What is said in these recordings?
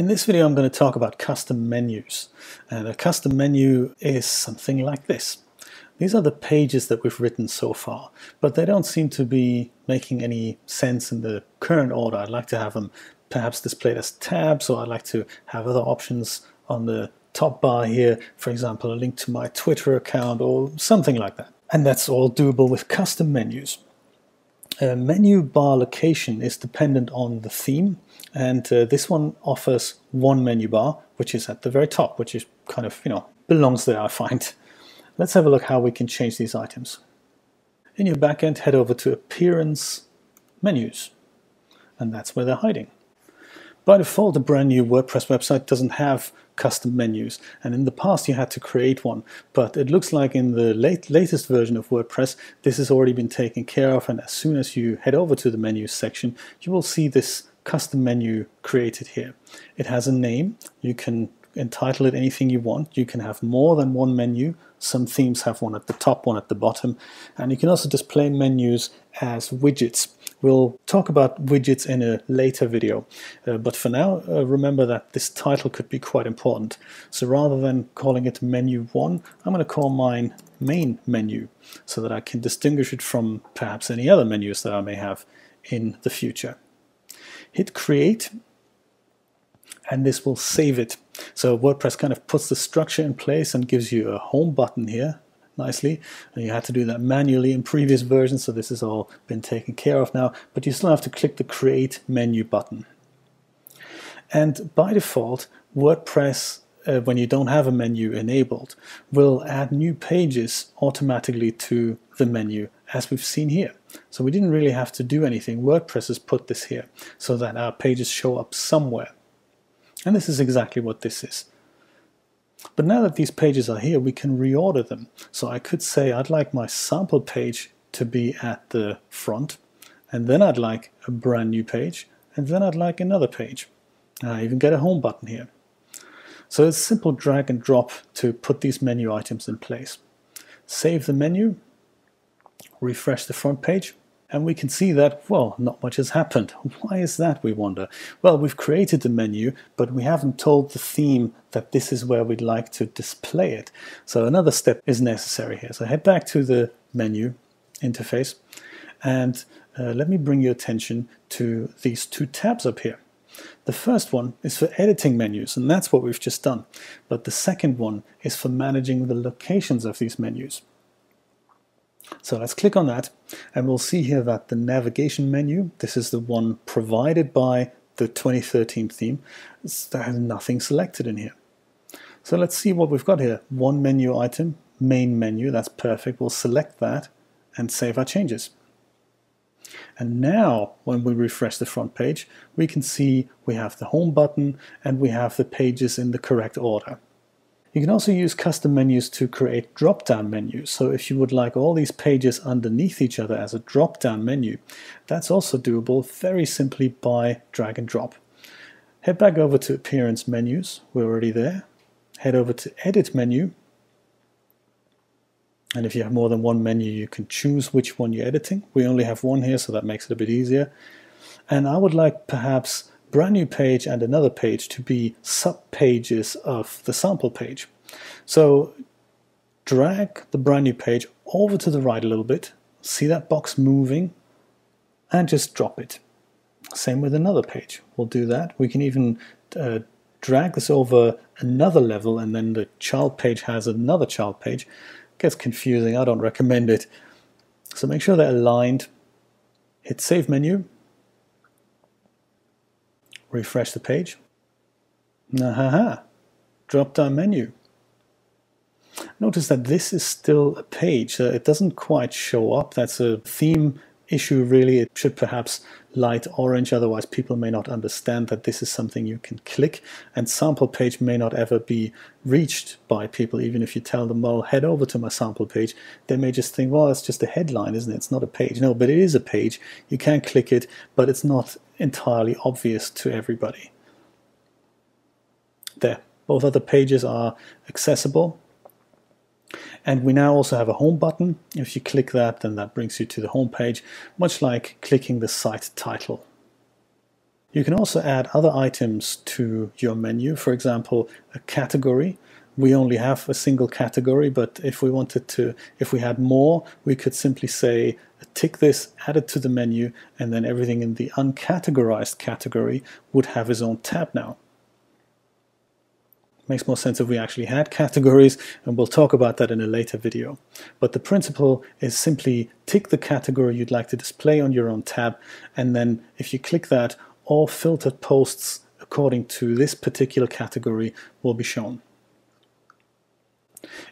In this video I'm going to talk about custom menus and a custom menu is something like this. These are the pages that we've written so far but they don't seem to be making any sense in the current order. I'd like to have them perhaps displayed as tabs or I'd like to have other options on the top bar here for example a link to my Twitter account or something like that. And that's all doable with custom menus. A menu bar location is dependent on the theme and uh, this one offers one menu bar which is at the very top which is kind of you know belongs there I find. Let's have a look how we can change these items. In your backend head over to appearance menus and that's where they're hiding. By default a brand new WordPress website doesn't have custom menus and in the past you had to create one but it looks like in the late, latest version of WordPress this has already been taken care of and as soon as you head over to the menus section you will see this custom menu created here. It has a name. You can entitle it anything you want. You can have more than one menu. Some themes have one at the top, one at the bottom. And you can also display menus as widgets. We'll talk about widgets in a later video. Uh, but for now, uh, remember that this title could be quite important. So rather than calling it menu 1, I'm going to call mine main menu so that I can distinguish it from perhaps any other menus that I may have in the future hit create and this will save it. So WordPress kind of puts the structure in place and gives you a home button here nicely. And you had to do that manually in previous versions, so this has all been taken care of now, but you still have to click the create menu button. And by default, WordPress, uh, when you don't have a menu enabled, will add new pages automatically to the menu as we've seen here. So we didn't really have to do anything. WordPress has put this here so that our pages show up somewhere. And this is exactly what this is. But now that these pages are here, we can reorder them. So I could say I'd like my sample page to be at the front, and then I'd like a brand new page, and then I'd like another page. I even get a home button here. So it's simple drag and drop to put these menu items in place. Save the menu, refresh the front page, and we can see that, well, not much has happened. Why is that, we wonder? Well, we've created the menu, but we haven't told the theme that this is where we'd like to display it. So another step is necessary here. So head back to the menu interface, and uh, let me bring your attention to these two tabs up here. The first one is for editing menus, and that's what we've just done. But the second one is for managing the locations of these menus. So let's click on that and we'll see here that the navigation menu, this is the one provided by the 2013 theme, there has nothing selected in here. So let's see what we've got here. One menu item, main menu, that's perfect. We'll select that and save our changes. And now when we refresh the front page, we can see we have the home button and we have the pages in the correct order. You can also use custom menus to create drop-down menus. So if you would like all these pages underneath each other as a drop-down menu, that's also doable very simply by drag and drop. Head back over to Appearance Menus, we're already there. Head over to Edit menu, and if you have more than one menu, you can choose which one you're editing. We only have one here, so that makes it a bit easier. And I would like perhaps brand new page and another page to be sub-pages of the sample page. So drag the brand new page over to the right a little bit, see that box moving, and just drop it. Same with another page. We'll do that. We can even uh, drag this over another level and then the child page has another child page. Gets confusing. I don't recommend it. So make sure they're aligned. Hit Save menu refresh the page. Aha, drop down menu. Notice that this is still a page. Uh, it doesn't quite show up. That's a theme issue really. It should perhaps light orange, otherwise people may not understand that this is something you can click and sample page may not ever be reached by people even if you tell them, well, head over to my sample page. They may just think, well, it's just a headline, isn't it? It's not a page. No, but it is a page. You can click it, but it's not entirely obvious to everybody. There, both other pages are accessible. And we now also have a home button. If you click that, then that brings you to the home page, much like clicking the site title. You can also add other items to your menu, for example, a category. We only have a single category, but if we wanted to, if we had more, we could simply say, tick this, add it to the menu, and then everything in the uncategorized category would have its own tab now. Makes more sense if we actually had categories, and we'll talk about that in a later video. But the principle is simply tick the category you'd like to display on your own tab, and then if you click that, all filtered posts according to this particular category will be shown.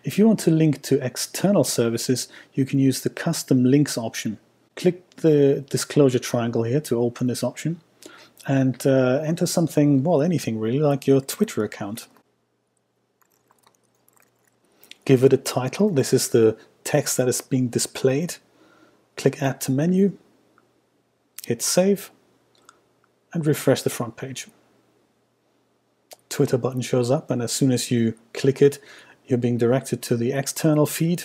If you want to link to external services, you can use the custom links option. Click the disclosure triangle here to open this option and uh, enter something, well, anything really, like your Twitter account. Give it a title. This is the text that is being displayed. Click Add to Menu, hit Save, and refresh the front page. Twitter button shows up and as soon as you click it you're being directed to the external feed.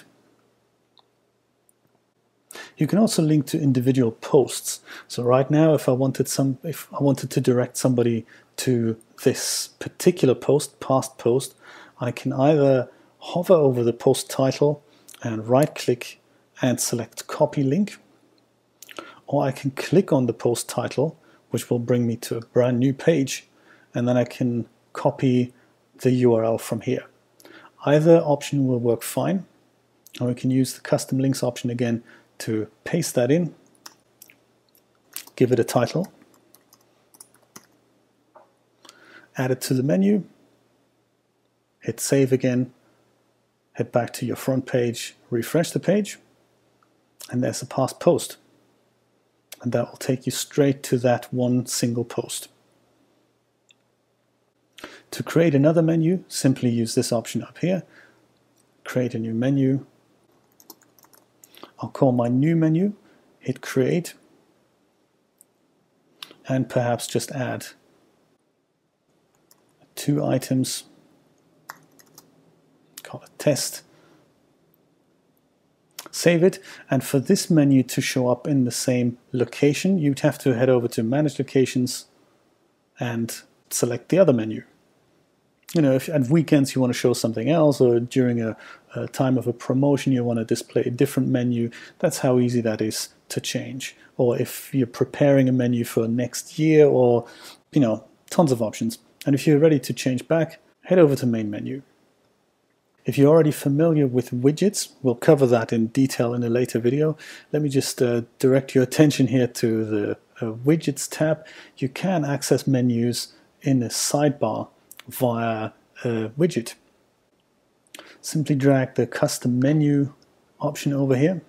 You can also link to individual posts. So right now if I wanted some if I wanted to direct somebody to this particular post, past post, I can either hover over the post title and right click and select copy link or I can click on the post title which will bring me to a brand new page and then I can copy the URL from here. Either option will work fine and we can use the custom links option again to paste that in, give it a title, add it to the menu, hit save again, head back to your front page, refresh the page, and there's a past post and that will take you straight to that one single post. To create another menu, simply use this option up here, create a new menu. I'll call my new menu, hit create, and perhaps just add two items, call it test, save it. And for this menu to show up in the same location, you'd have to head over to Manage Locations and select the other menu. You know, if at weekends you want to show something else, or during a, a time of a promotion you want to display a different menu, that's how easy that is to change. Or if you're preparing a menu for next year, or you know, tons of options. And if you're ready to change back, head over to main menu. If you're already familiar with widgets, we'll cover that in detail in a later video. Let me just uh, direct your attention here to the uh, widgets tab. You can access menus in the sidebar via a widget. Simply drag the custom menu option over here.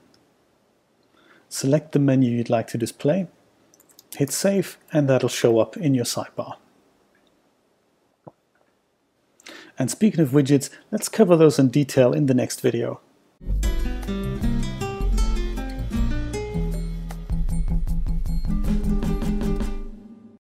Select the menu you'd like to display. Hit save and that'll show up in your sidebar. And speaking of widgets, let's cover those in detail in the next video.